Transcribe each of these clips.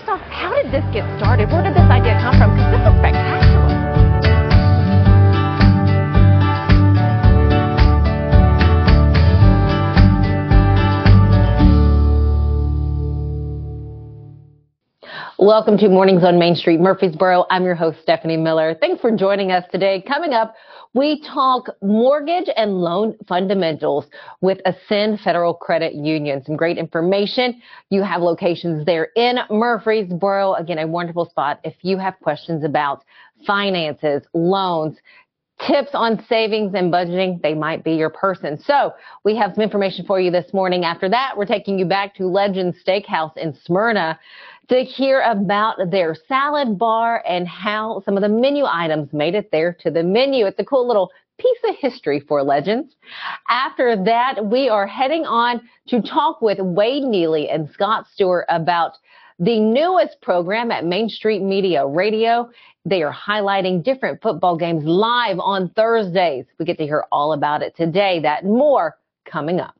first off, how did this get started? Where did this idea come from? Because this Welcome to Mornings on Main Street, Murfreesboro. I'm your host, Stephanie Miller. Thanks for joining us today. Coming up, we talk mortgage and loan fundamentals with Ascend Federal Credit Union. Some great information. You have locations there in Murfreesboro. Again, a wonderful spot if you have questions about finances, loans, tips on savings and budgeting, they might be your person. So we have some information for you this morning. After that, we're taking you back to Legend Steakhouse in Smyrna to hear about their salad bar and how some of the menu items made it there to the menu. It's a cool little piece of history for Legends. After that, we are heading on to talk with Wade Neely and Scott Stewart about the newest program at Main Street Media Radio. They are highlighting different football games live on Thursdays. We get to hear all about it today. That more coming up.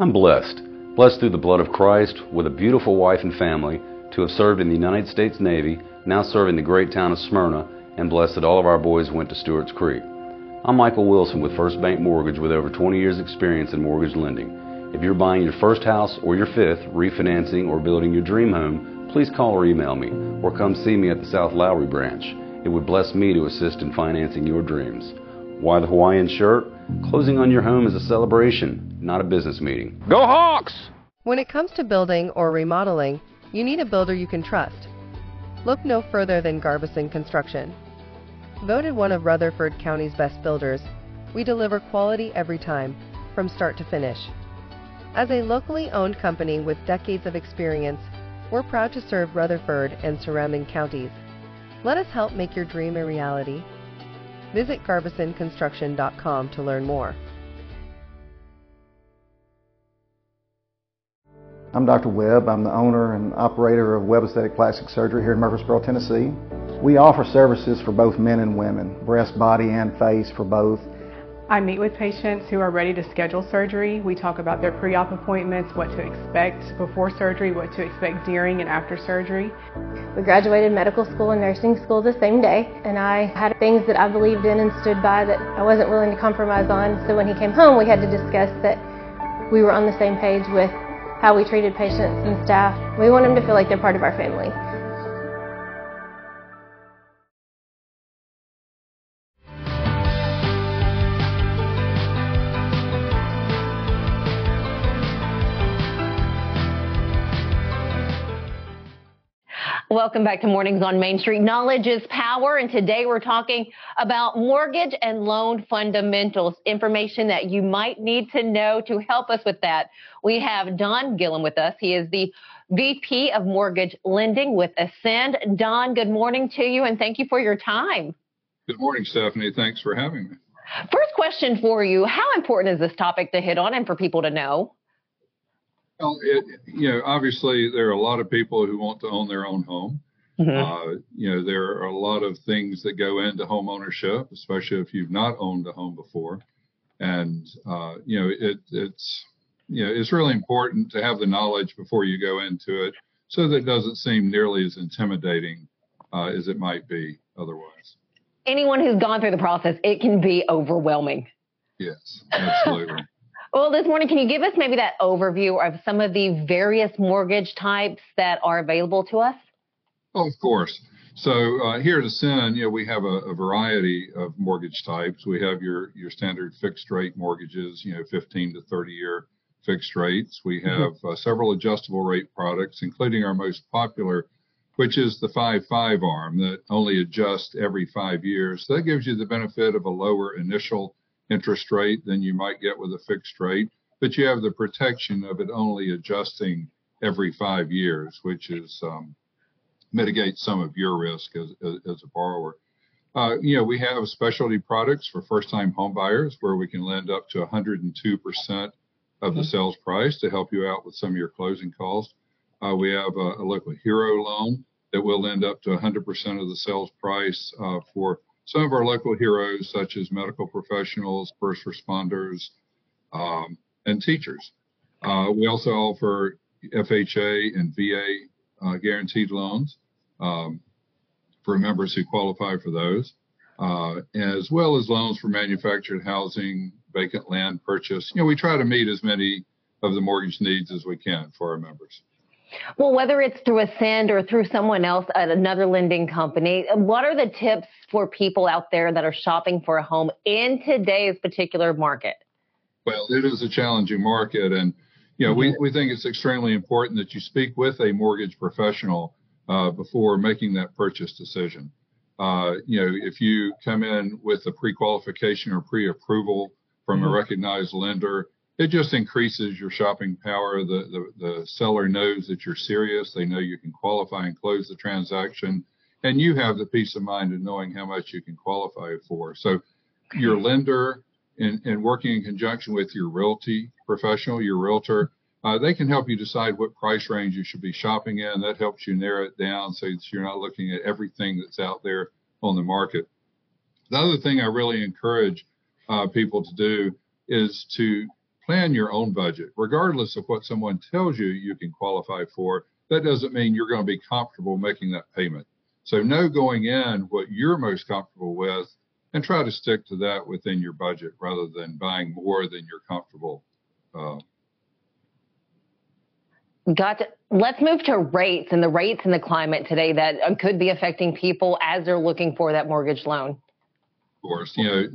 I'm blessed, blessed through the blood of Christ, with a beautiful wife and family, to have served in the United States Navy, now serving the great town of Smyrna, and blessed that all of our boys went to Stewart's Creek. I'm Michael Wilson with First Bank Mortgage with over 20 years experience in mortgage lending. If you're buying your first house or your fifth, refinancing or building your dream home, please call or email me, or come see me at the South Lowry branch. It would bless me to assist in financing your dreams. Why the Hawaiian shirt? Closing on your home is a celebration not a business meeting. Go Hawks! When it comes to building or remodeling, you need a builder you can trust. Look no further than Garbison Construction. Voted one of Rutherford County's best builders, we deliver quality every time, from start to finish. As a locally owned company with decades of experience, we're proud to serve Rutherford and surrounding counties. Let us help make your dream a reality. Visit GarbisonConstruction.com to learn more. I'm Dr. Webb. I'm the owner and operator of Webb Aesthetic Plastic Surgery here in Murfreesboro, Tennessee. We offer services for both men and women, breast, body, and face for both. I meet with patients who are ready to schedule surgery. We talk about their pre-op appointments, what to expect before surgery, what to expect during and after surgery. We graduated medical school and nursing school the same day, and I had things that I believed in and stood by that I wasn't willing to compromise on. So when he came home, we had to discuss that we were on the same page with how we treated patients and staff. We want them to feel like they're part of our family. Welcome back to Mornings on Main Street. Knowledge is power, and today we're talking about mortgage and loan fundamentals, information that you might need to know to help us with that. We have Don Gillum with us. He is the VP of Mortgage Lending with Ascend. Don, good morning to you, and thank you for your time. Good morning, Stephanie. Thanks for having me. First question for you How important is this topic to hit on and for people to know? Well, it, you know, obviously there are a lot of people who want to own their own home. Mm-hmm. Uh, you know, there are a lot of things that go into home ownership, especially if you've not owned a home before. And uh, you know, it, it's you know, it's really important to have the knowledge before you go into it, so that it doesn't seem nearly as intimidating uh, as it might be otherwise. Anyone who's gone through the process, it can be overwhelming. Yes, absolutely. Well, this morning, can you give us maybe that overview of some of the various mortgage types that are available to us? Oh, of course. So uh, here at Ascend, you know, we have a, a, variety of mortgage types. We have your your standard fixed rate mortgages, you know, 15 to 30 year fixed rates. We mm-hmm. have uh, several adjustable rate products, including our most popular which is the 5-5 arm that only adjusts every five years. So that gives you the benefit of a lower initial interest rate than you might get with a fixed rate, but you have the protection of it only adjusting every five years, which is um, mitigates some of your risk as, as, as a borrower. Uh, you know, we have specialty products for first-time home buyers where we can lend up to 102% of the sales price to help you out with some of your closing costs. Uh, we have a, a, local hero loan that will lend up to 100% of the sales price uh, for some of our local heroes, such as medical professionals, first responders, um, and teachers. Uh, we also offer FHA and VA uh, guaranteed loans um, for members who qualify for those, uh, as well as loans for manufactured housing, vacant land purchase. You know, we try to meet as many of the mortgage needs as we can for our members. Well, whether it's through Ascend or through someone else at another lending company, what are the tips for people out there that are shopping for a home in today's particular market? Well, it is a challenging market, and you know mm-hmm. we, we think it's extremely important that you speak with a mortgage professional uh, before making that purchase decision. Uh, you know, if you come in with a pre-qualification or pre-approval from mm-hmm. a recognized lender, it just increases your shopping power. The, the, the seller knows that you're serious. They know you can qualify and close the transaction, and you have the peace of mind of knowing how much you can qualify for. So, your lender, in working in conjunction with your realty professional, your realtor, uh, they can help you decide what price range you should be shopping in. That helps you narrow it down so that you're not looking at everything that's out there on the market. The other thing I really encourage uh, people to do is to plan your own budget, regardless of what someone tells you you can qualify for. That doesn't mean you're going to be comfortable making that payment. So know going in what you're most comfortable with and try to stick to that within your budget rather than buying more than you're comfortable. Uh, let's move to rates and the rates in the climate today that uh, could be affecting people as they're looking for that mortgage loan. Of course, you know,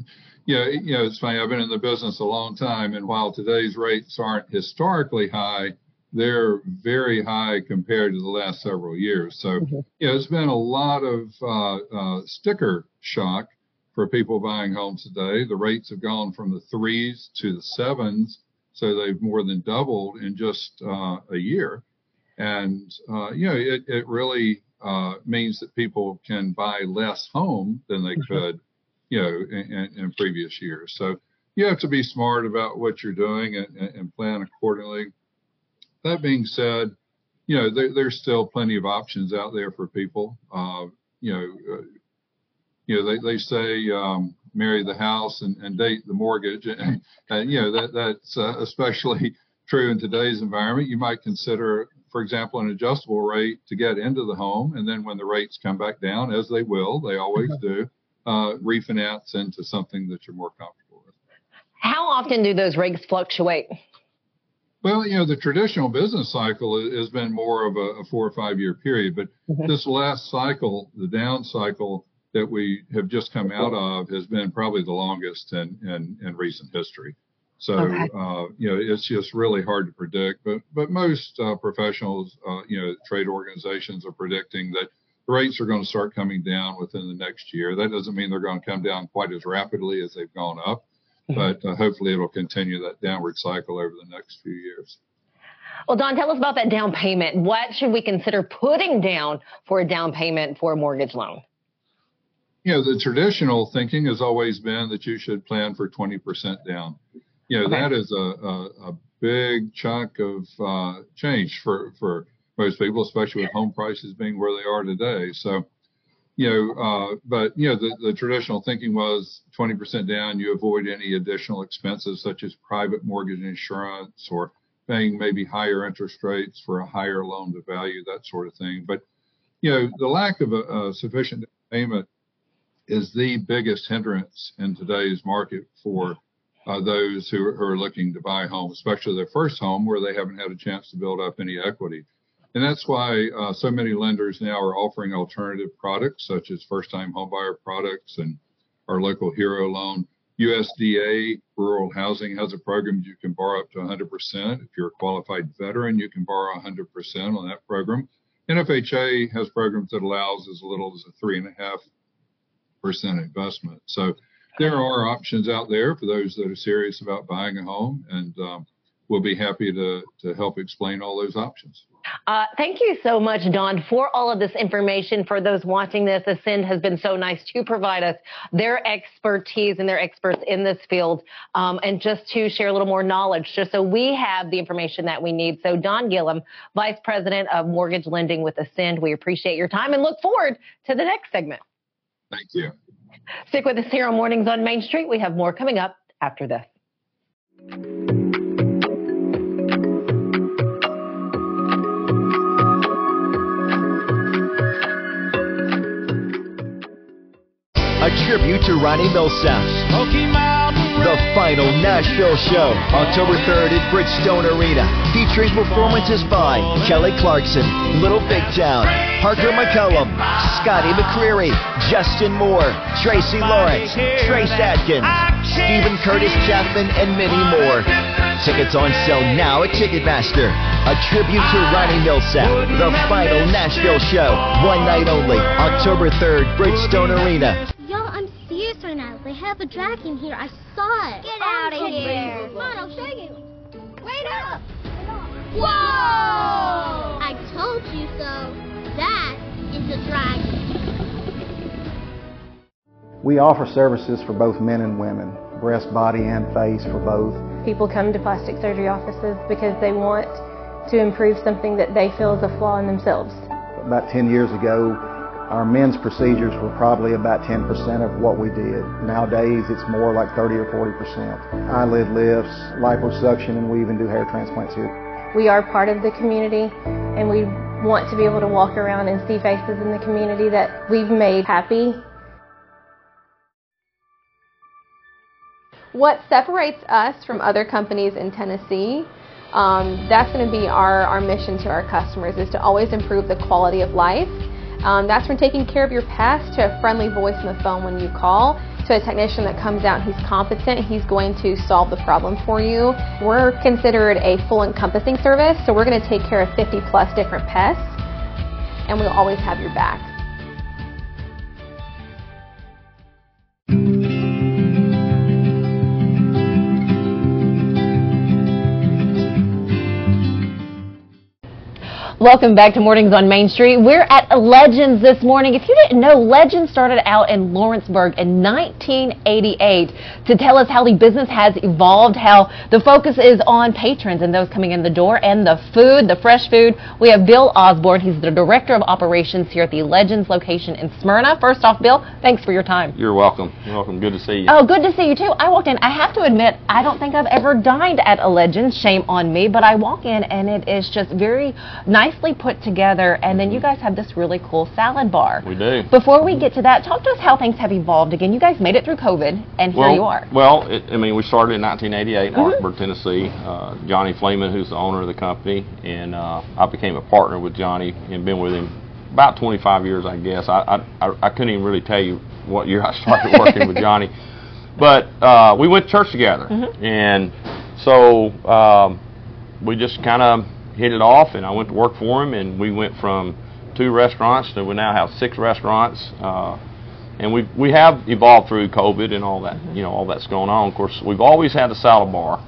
yeah, you know, it's funny. I've been in the business a long time, and while today's rates aren't historically high, they're very high compared to the last several years. So, mm-hmm. yeah, it's been a lot of uh, uh, sticker shock for people buying homes today. The rates have gone from the threes to the sevens, so they've more than doubled in just uh, a year. And uh, you know, it, it really uh, means that people can buy less home than they mm-hmm. could you know, in, in, previous years. So you have to be smart about what you're doing and, and plan accordingly. That being said, you know, there, there's still plenty of options out there for people. Uh, you know, uh, you know, they, they say um, marry the house and, and date the mortgage, and, and you know that that's uh, especially true in today's environment. You might consider, for example, an adjustable rate to get into the home, and then when the rates come back down, as they will, they always do, uh, refinance into something that you're more comfortable with. How often do those rates fluctuate? Well, you know, the traditional business cycle has been more of a, a four or five year period, but mm-hmm. this last cycle, the down cycle that we have just come out of, has been probably the longest in, in, in recent history. So, okay. uh, you know, it's just really hard to predict. But but most uh, professionals, uh, you know, trade organizations are predicting that rates are going to start coming down within the next year. That doesn't mean they're going to come down quite as rapidly as they've gone up, mm-hmm. but uh, hopefully it'll continue that downward cycle over the next few years. Well, Don, tell us about that down payment. What should we consider putting down for a down payment for a mortgage loan? You know, the traditional thinking has always been that you should plan for 20% down. You know, okay. that is a, a, a, big chunk of uh, change for, for most people, especially with home prices being where they are today. So, you know, uh, but you know, the, the traditional thinking was 20% down, you avoid any additional expenses such as private mortgage insurance or paying maybe higher interest rates for a higher loan to value, that sort of thing. But you know, the lack of a, a sufficient payment is the biggest hindrance in today's market for uh, those who are, who are, looking to buy a home, especially their first home where they haven't had a chance to build up any equity. And that's why uh, so many lenders now are offering alternative products such as first time homebuyer products and our local hero loan. USDA Rural Housing has a program you can borrow up to 100%. If you're a qualified veteran, you can borrow 100% on that program. NFHA has programs that allows as little as a three and a half percent investment. So there are options out there for those that are serious about buying a home, and um, we'll be happy to, to help explain all those options. Uh, thank you so much, Don, for all of this information. For those watching this, Ascend has been so nice to provide us their expertise and their experts in this field, um, and just to share a little more knowledge, just so we have the information that we need. So, Don Gillum, Vice President of Mortgage Lending with Ascend, we appreciate your time and look forward to the next segment. Thank you. Stick with us here on Mornings on Main Street. We have more coming up after this. Tribute to Ronnie Milsap. The final Nashville show, October 3rd at Bridgestone Arena, featuring performances by Kelly Clarkson, Little Big Town, Parker McCollum, Scotty McCreery, Justin Moore, Tracy Lawrence, Trace Adkins, Steven Curtis Chapman, and many more. Tickets on sale now at Ticketmaster. A tribute to Ronnie Milsap, the final Nashville show, one night only, October 3rd, Bridgestone Arena. Y'all, I'm serious right now. They have a dragon here. I saw it. Get out of here. Come on, I'll show you. Wait up. Whoa! I told you so. That is a dragon. We offer services for both men and women, breast, body, and face for both. People come to plastic surgery offices because they want to improve something that they feel is a flaw in themselves. About 10 years ago, our men's procedures were probably about 10% of what we did. Nowadays, it's more like 30 or 40%. Eyelid lifts, liposuction, and we even do hair transplants here. We are part of the community and we want to be able to walk around and see faces in the community that we've made happy. What separates us from other companies in Tennessee um, that's going to be our, our mission to our customers is to always improve the quality of life. Um, that's from taking care of your pest to a friendly voice on the phone when you call to a technician that comes out he's competent, he's going to solve the problem for you. We're considered a full encompassing service, so we're going to take care of 50 plus different pests and we'll always have your back. Welcome back to Mornings on Main Street. We're at Legends this morning. If you didn't know, Legends started out in Lawrenceburg in 1988 to tell us how the business has evolved, how the focus is on patrons and those coming in the door and the food, the fresh food. We have Bill Osborne. He's the Director of Operations here at the Legends location in Smyrna. First off, Bill, thanks for your time. You're welcome. You're welcome. Good to see you. Oh, good to see you too. I walked in. I have to admit, I don't think I've ever dined at a Legends. Shame on me. But I walk in and it is just very nice nicely put together, and then you guys have this really cool salad bar. We do. Before we get to that, talk to us how things have evolved. Again, you guys made it through COVID, and well, here you are. Well, it, I mean, we started in 1988 in mm-hmm. Lawrenceburg, Tennessee. Uh, Johnny Fleeman, who's the owner of the company, and uh, I became a partner with Johnny and been with him about 25 years, I guess. I, I, I couldn't even really tell you what year I started working with Johnny. But uh, we went to church together. Mm-hmm. And so um, we just kind of hit it off, and I went to work for him, and we went from two restaurants to we now have six restaurants. Uh, and we we have evolved through COVID and all that, you know, all that's going on. Of course, we've always had a salad bar.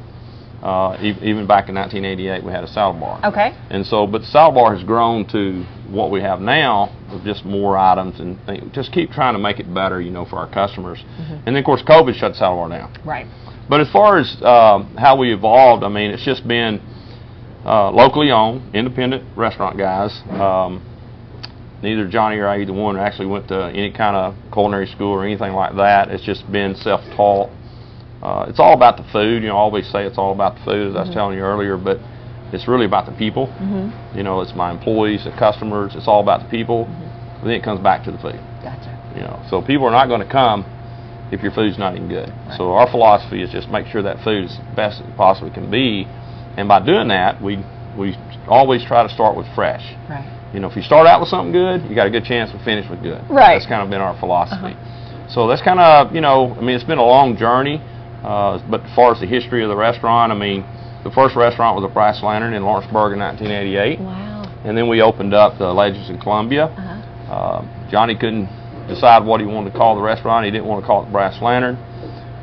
Uh, e- even back in 1988, we had a salad bar. Okay. And so, but the salad bar has grown to what we have now, with just more items, and th- just keep trying to make it better, you know, for our customers. Mm-hmm. And then, of course, COVID shut the salad bar down. Right. But as far as uh, how we evolved, I mean, it's just been uh, locally owned, independent restaurant guys. Um, neither Johnny or I, either one, actually went to any kind of culinary school or anything like that. It's just been self-taught. Uh, it's all about the food. You know, I always say it's all about the food, as mm-hmm. I was mm-hmm. telling you earlier, but it's really about the people. Mm-hmm. You know, it's my employees, the customers. It's all about the people. Mm-hmm. Then it comes back to the food. Gotcha. You know, so people are not going to come if your food's not even good. Right. So our philosophy is just make sure that food is the best it possibly can be and by doing that, we we always try to start with fresh. Right. You know, if you start out with something good, you got a good chance to finish with good. Right. That's kind of been our philosophy. Uh-huh. So that's kind of, you know, I mean, it's been a long journey. Uh, but as far as the history of the restaurant, I mean, the first restaurant was a Brass Lantern in Lawrenceburg in 1988. Wow. and then we opened up the Legends in Columbia. Uh-huh. Uh, Johnny couldn't decide what he wanted to call the restaurant. He didn't want to call it Brass Lantern,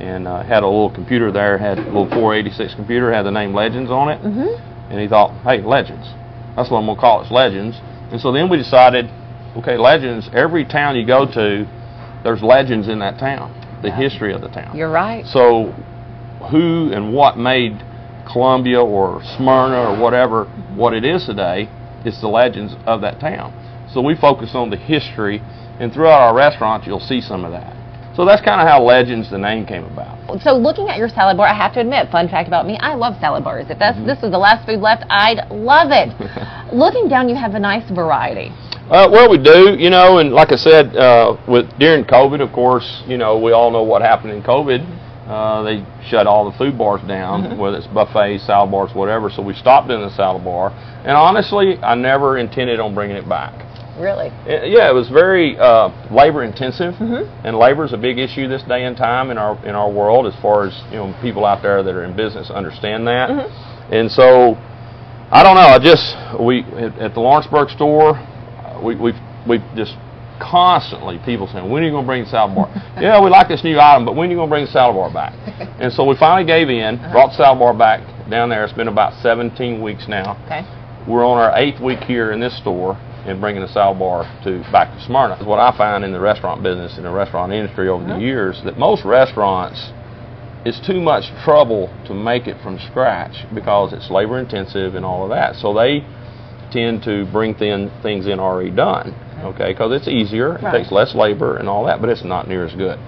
and uh, had a little computer there, had a little 486 computer, had the name Legends on it, Mm-hmm. and he thought, hey, Legends, that's what I'm gonna call it, Legends. And so then we decided, okay, Legends. Every town you go to, there's legends in that town, the history of the town. You're right. So, who and what made Columbia or Smyrna or whatever what it is today is the legends of that town. So we focus on the history, and throughout our restaurants, you'll see some of that. So that's kind of how Legends, the name, came about. So looking at your salad bar, I have to admit, fun fact about me, I love salad bars. If that's this was the last food left, I'd love it. looking down, you have a nice variety. Uh, well, we do, you know, and like I said, uh, with during COVID, of course, you know, we all know what happened in COVID. Uh, they shut all the food bars down, whether it's buffets, salad bars, whatever. So we stopped doing the salad bar, and honestly, I never intended on bringing it back. Really? Uh, Yeah, it was very uh, labor intensive, and labor is a big issue this day and time in our in our world. As far as you know, people out there that are in business understand that, and so I don't know. I just we at, at the Lawrenceburg store, we we we just constantly people saying, when are you going to bring the salad bar? yeah, we like this new item, but when are you going to bring the salad bar back? and so we finally gave in, brought the salad bar back down there. It's been about 17 weeks now. Okay. We're on our eighth week here in this store and bringing the salad bar to back to Smyrna. What I find in the restaurant business in the restaurant industry over the years that most restaurants it's too much trouble to make it from scratch because it's labor intensive and all of that. So they tend to bring thin, things in already done, okay? Because it's easier, it takes less labor and all that, but it's not near as good.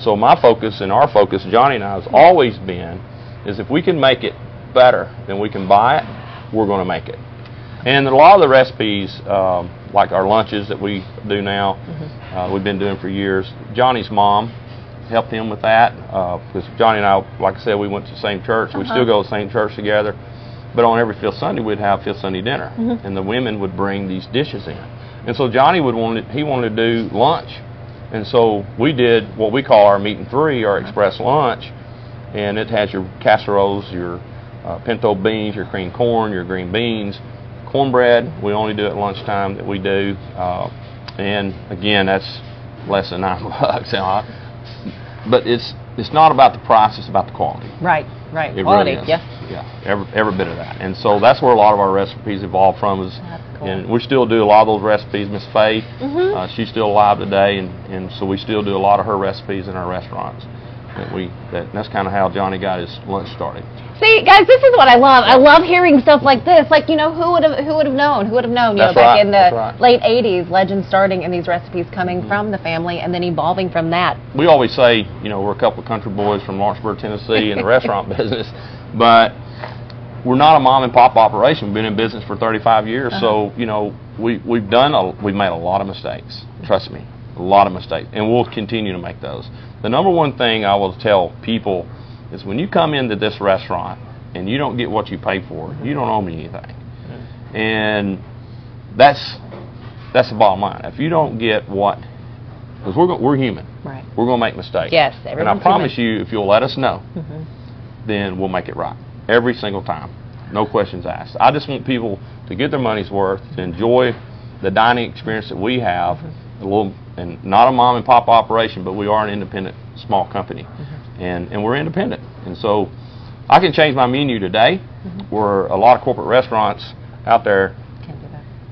So my focus and our focus, Johnny and I, has always been, is if we can make it better than we can buy it, we're going to make it. And a lot of the recipes, um, like our lunches that we do now, uh, we've been doing for years. Johnny's mom helped him with that because Johnny and I, like I said, we went to the same church. We Uh-huh. still go to the same church together. But on every fifth Sunday, we'd have fifth Sunday dinner, Mhm. and the women would bring these dishes in. And so Johnny would want he wanted to do lunch, and so we did what we call our meat and three, our express lunch, and it has your casseroles, your uh, pinto beans, your cream corn, your green beans, cornbread. We only do at lunchtime that we do, uh, and again, that's less than nine bucks. But it's it's not about the price; it's about the quality. Right, right. It Quality, really yes. Yeah, every every bit of that. And so that's where a lot of our recipes evolve from. Is cool. and we still do a lot of those recipes. Miss Faye, Mhm. uh, she's still alive today, and and so we still do a lot of her recipes in our restaurants. That we that that's kind of how Johnny got his lunch started. See, guys, this is what I love. I love hearing stuff like this. Like, you know, who would have who would have known? Who would have known? You That's know, back right, in the right. late '80s, legends starting and these recipes coming mm-hmm. from the family and then evolving from that. we always say, you know, we're a couple of country boys from Lawrenceburg, Tennessee, in the restaurant business, but we're not a mom and pop operation. We've been in business for 35 years, so uh-huh. you know, we we've done a, we've made a lot of mistakes. Trust me, a lot of mistakes, and we'll continue to make those. The number one thing I will tell people is when you come into this restaurant and you don't get what you pay for, you don't owe me anything, and that's that's the bottom line. If you don't get what, because we're we're human, Right. we're going to make mistakes. Yes, and I promise you, if you'll let us know, Mhm. then we'll make it right every single time. No questions asked. I just want people to get their money's worth, to enjoy the dining experience that we have. A little, and not a mom and pop operation, but we are an independent small company, mm-hmm. and and we're independent. And so, I can change my menu today, mm-hmm. where a lot of corporate restaurants out there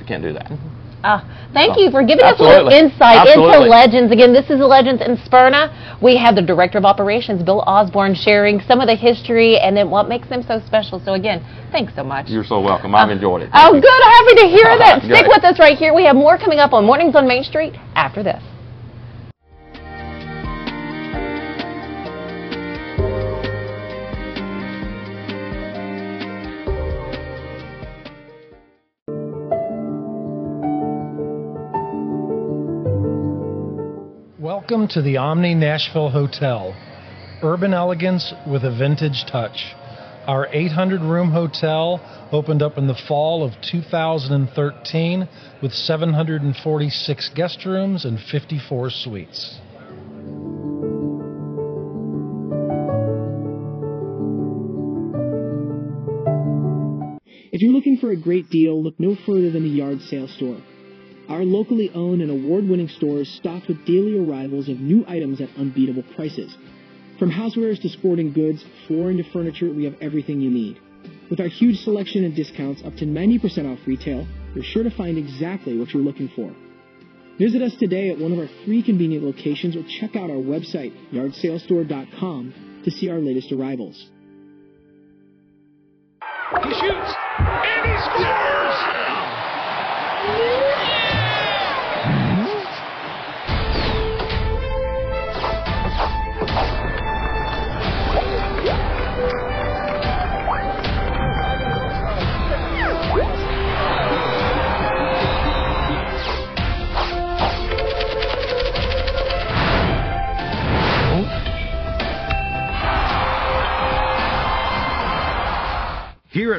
can't do that. Mm-hmm. Ah, thank Oh, you for giving us a little absolutely. insight into Legends. Again, this is Legends in Smyrna. We have the Director of Operations, Bill Osborne, sharing some of the history and then what makes them so special. So again, thanks so much. You're so welcome. I've enjoyed it. Oh, good. I'm happy to hear that. Stick with us right here. We have more coming up on Mornings on Main Street after this. Welcome to the Omni Nashville Hotel. Urban elegance with a vintage touch. Our 800 room hotel opened up in the fall of 2013 with 746 guest rooms and 54 suites. If you're looking for a great deal, look no further than the Yard Sale Store. Our locally owned and award-winning store is stocked with daily arrivals of new items at unbeatable prices. From housewares to sporting goods, flooring to furniture, we have everything you need. With our huge selection and discounts up to 90% off retail, you're sure to find exactly what you're looking for. Visit us today at one of our three convenient locations or check out our website, yardsalestore.com, to see our latest arrivals. He shoots, and he scores!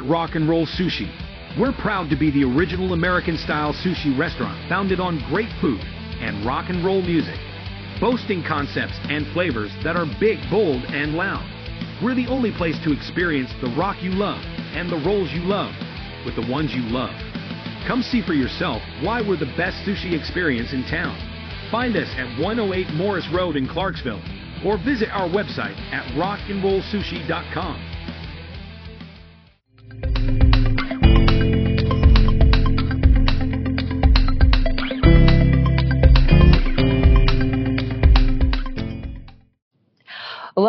At Rock and Roll Sushi, we're proud to be the original American style sushi restaurant founded on great food and rock and roll music, boasting concepts and flavors that are big, bold, and loud. We're the only place to experience the rock you love and the rolls you love with the ones you love. Come see for yourself why we're the best sushi experience in town. Find us at 108 Morris Road in Clarksville or visit our website at rockandrollsushi.com.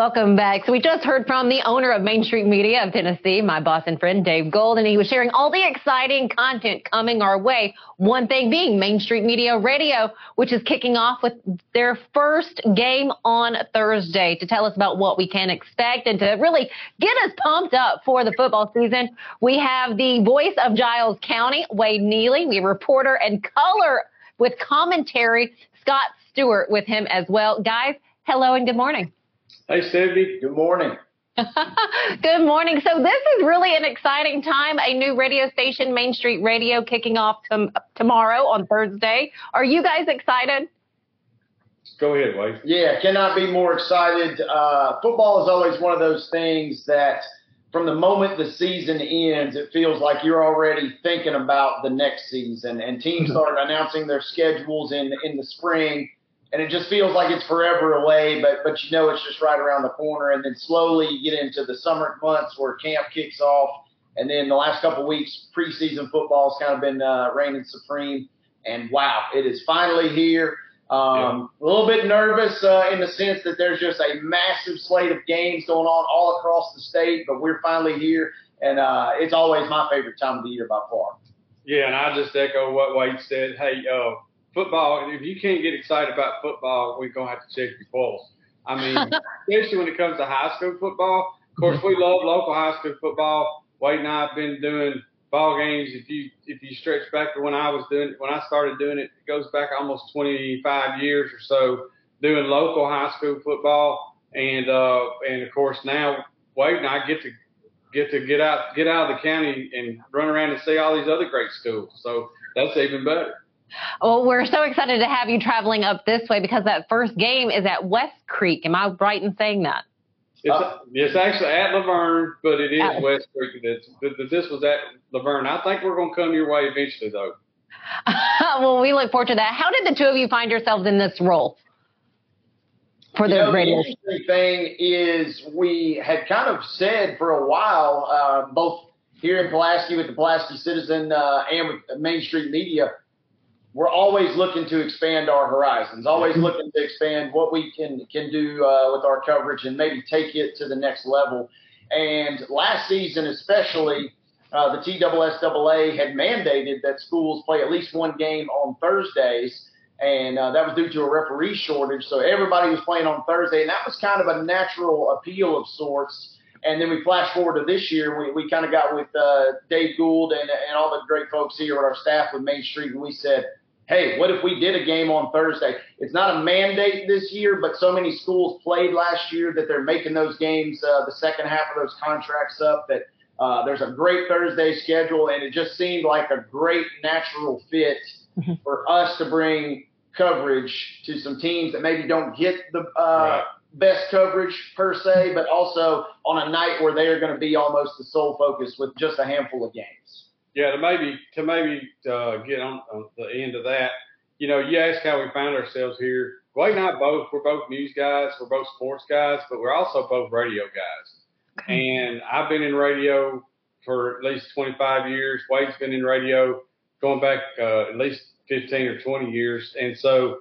Welcome back. So we just heard from the owner of Main Street Media of Tennessee, my boss and friend Dave Gould, and he was sharing all the exciting content coming our way. One thing being Main Street Media Radio, which is kicking off with their first game on Thursday to tell us about what we can expect and to really get us pumped up for the football season. We have the voice of Giles County, Wade Neely. Have reporter and color with commentary, Scott Stewart with him as well. Guys, hello and good morning. Hey, Stephanie. Good morning. Good morning. So this is really an exciting time. A new radio station, Main Street Radio, kicking off tom- tomorrow on Thursday. Are you guys excited? Go ahead, Wade. Yeah, cannot be more excited. Uh, football is always one of those things that from the moment the season ends, it feels like you're already thinking about the next season. And teams start announcing their schedules in in the spring and it just feels like it's forever away, but but you know it's just right around the corner. And then slowly you get into the summer months where camp kicks off, and then the last couple of weeks preseason football's kind of been uh, reigning supreme. And wow, it is finally here. Um, yeah. A little bit nervous uh, in the sense that there's just a massive slate of games going on all across the state, but we're finally here, and uh, it's always my favorite time of the year by far. Yeah, and I just echo what Wade said. Hey, uh, football, if you can't get excited about football, we're gonna have to check your pulse. I mean, especially when it comes to high school football. Of course, we love local high school football. Wade and I have been doing ball games. If you if you stretch back to when I was doing when I started doing it, it goes back almost 25 years or so doing local high school football. And uh, and of course now Wade and I get to get to get out get out of the county and run around and see all these other great schools. So that's even better. Well, we're so excited to have you traveling up this way because that first game is at West Creek. Am I right in saying that? It's, uh, it's actually at La Vergne, but it is at, West Creek. It's, this was at La Vergne. I think we're going to come your way eventually, though. well, we look forward to that. How did the two of you find yourselves in this role for the you know, radio? The interesting thing is we had kind of said for a while, uh, both here in Pulaski with the Pulaski Citizen uh, and with Main Street Media – we're always looking to expand our horizons, always looking to expand what we can can do uh, with our coverage and maybe take it to the next level. And last season, especially, uh, the TSSAA had mandated that schools play at least one game on Thursdays, and uh, that was due to a referee shortage. So everybody was playing on Thursday, and that was kind of a natural appeal of sorts. And then we flash forward to this year, we, we kind of got with uh, Dave Gould and, and all the great folks here with our staff with Main Street, and we said, hey, what if we did a game on Thursday? It's not a mandate this year, but so many schools played last year that they're making those games, uh, the second half of those contracts up, that uh, there's a great Thursday schedule, and it just seemed like a great natural fit mm-hmm. for us to bring coverage to some teams that maybe don't get the uh, right. best coverage per se, but also on a night where they are going to be almost the sole focus with just a handful of games. Yeah, to maybe to maybe uh, get on, on the end of that, you know, you asked how we found ourselves here. Wade and I both, we're both news guys, we're both sports guys, but we're also both radio guys. And I've been in radio for at least 25 years. Wade's been in radio going back uh, at least 15 or 20 years. And so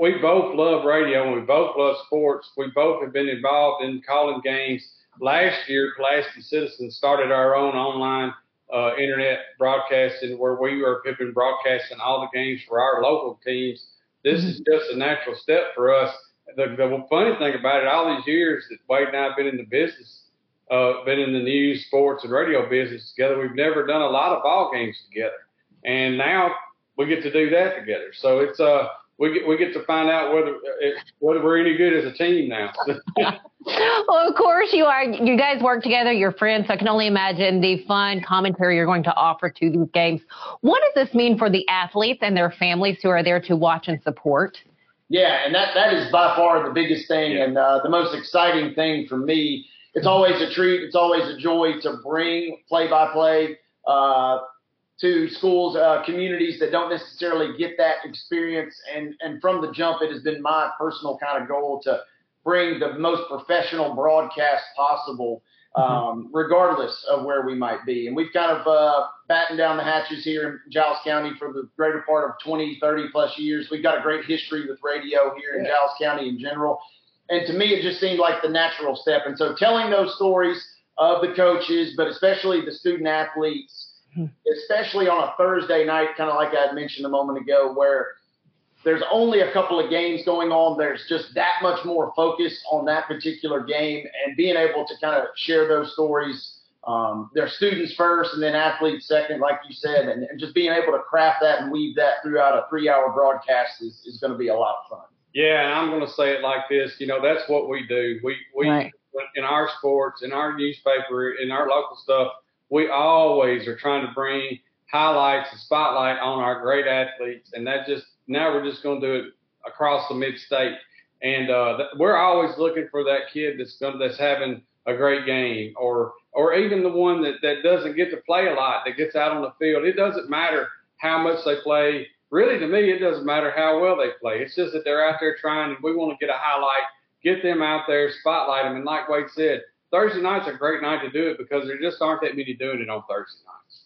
we both love radio and we both love sports. We both have been involved in calling games. Last year, Pulaski Citizens started our own online uh, internet broadcasting where we were been broadcasting all the games for our local teams. This is just a natural step for us. The, the funny thing about it, all these years that Wade and I have been in the business, uh, been in the news, sports, and radio business together, we've never done a lot of ball games together. And now we get to do that together. So it's uh we get we get to find out whether whether we're any good as a team now. well, of course you are. You guys work together. You're friends. So I can only imagine the fun commentary you're going to offer to these games. What does this mean for the athletes and their families who are there to watch and support? Yeah, and that that is by far the biggest thing yeah. and uh, the most exciting thing for me. It's always a treat. It's always a joy to bring play-by-play. Uh, to schools, uh, communities that don't necessarily get that experience. And, and from the jump, it has been my personal kind of goal to bring the most professional broadcast possible, mm-hmm. um, regardless of where we might be. And we've kind of uh, battened down the hatches here in Giles County for the greater part of 20, 30 plus years. We've got a great history with radio here in. Giles County in general. And to me, it just seemed like the natural step. And so telling those stories of the coaches, but especially the student athletes, especially on a Thursday night, kind of like I had mentioned a moment ago, where there's only a couple of games going on. There's just that much more focus on that particular game, and being able to kind of share those stories. Um, they're students first, and then athletes second, like you said, and, and just being able to craft that and weave that throughout a three-hour broadcast is, is going to be a lot of fun. Yeah, and I'm going to say it like this. You know, that's what we do. We we right. in our sports, in our newspaper, in our local stuff we always are trying to bring highlights and spotlight on our great athletes, and that just now we're just going to do it across the mid-state. And uh, th- we're always looking for that kid that's going that's having a great game, or or even the one that that doesn't get to play a lot, that gets out on the field. It doesn't matter how much they play. Really, to me, it doesn't matter how well they play. It's just that they're out there trying, and we want to get a highlight, get them out there, spotlight them. And like Wade said, Thursday night's a great night to do it because there just aren't that many doing it on Thursday nights.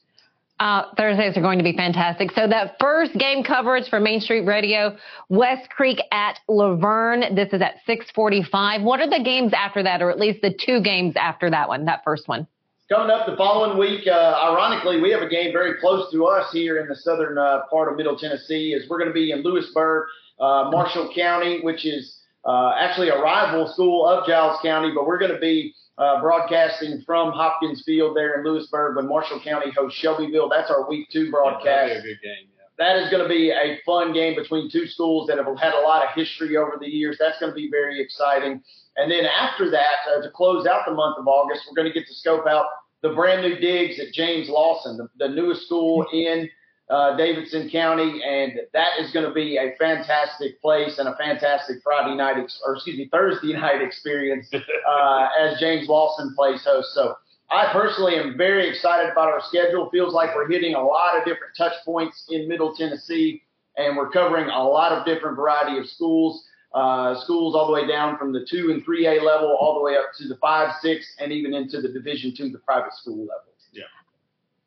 Uh, Thursdays are going to be fantastic. So that first game coverage for Main Street Radio, West Creek at La Vergne. This is at 6:45. What are the games after that, or at least the two games after that one, that first one? Coming up the following week, uh, ironically, we have a game very close to us here in the southern uh, part of Middle Tennessee. Is we're going to be in Lewisburg, uh, Marshall County, which is uh, actually a rival school of Giles County, but we're going to be uh, broadcasting from Hopkins Field there in Lewisburg when Marshall County hosts Shelbyville. That's our week two broadcast. Yeah, game. Yeah. That is going to be a fun game between two schools that have had a lot of history over the years. That's going to be very exciting. And then after that, uh, to close out the month of August, we're going to get to scope out the brand new digs at James Lawson, the, the newest school in uh, Davidson County, and that is going to be a fantastic place and a fantastic Friday night, ex- or excuse me, Thursday night experience uh, as James Lawson plays host. So I personally am very excited about our schedule. Feels like we're hitting a lot of different touch points in Middle Tennessee, and we're covering a lot of different variety of schools. Uh, schools all the way down from the two and three A level, all the way up to the five, six, and even into the Division two, the private school level.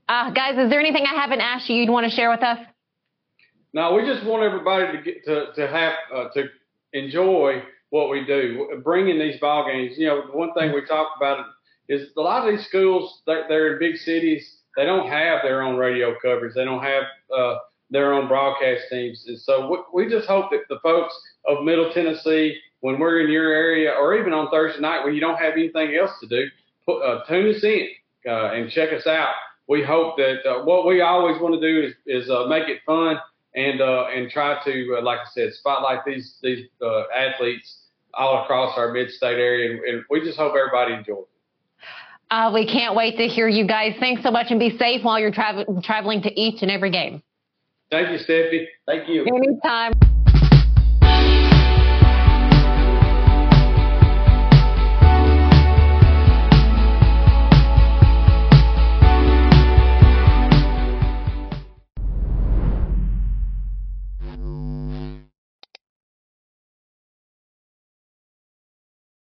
Uh, guys, is there anything I haven't asked you you'd want to share with us? No, we just want everybody to get to to have uh, to enjoy what we do, bringing these ball games. You know, one thing we talked about is a lot of these schools they're, they're in big cities. They don't have their own radio coverage. They don't have uh, their own broadcast teams, and so we, we just hope that the folks of Middle Tennessee, when we're in your area, or even on Thursday night when you don't have anything else to do, put, uh, tune us in uh, and check us out we hope that uh, what we always want to do is, is uh, make it fun and uh, and try to, uh, like I said, spotlight these these uh, athletes all across our mid-state area, and, and we just hope everybody enjoys it. Uh, we can't wait to hear you guys. Thanks so much, and be safe while you're tra- traveling to each and every game. Thank you, Stephanie. Thank you. Anytime.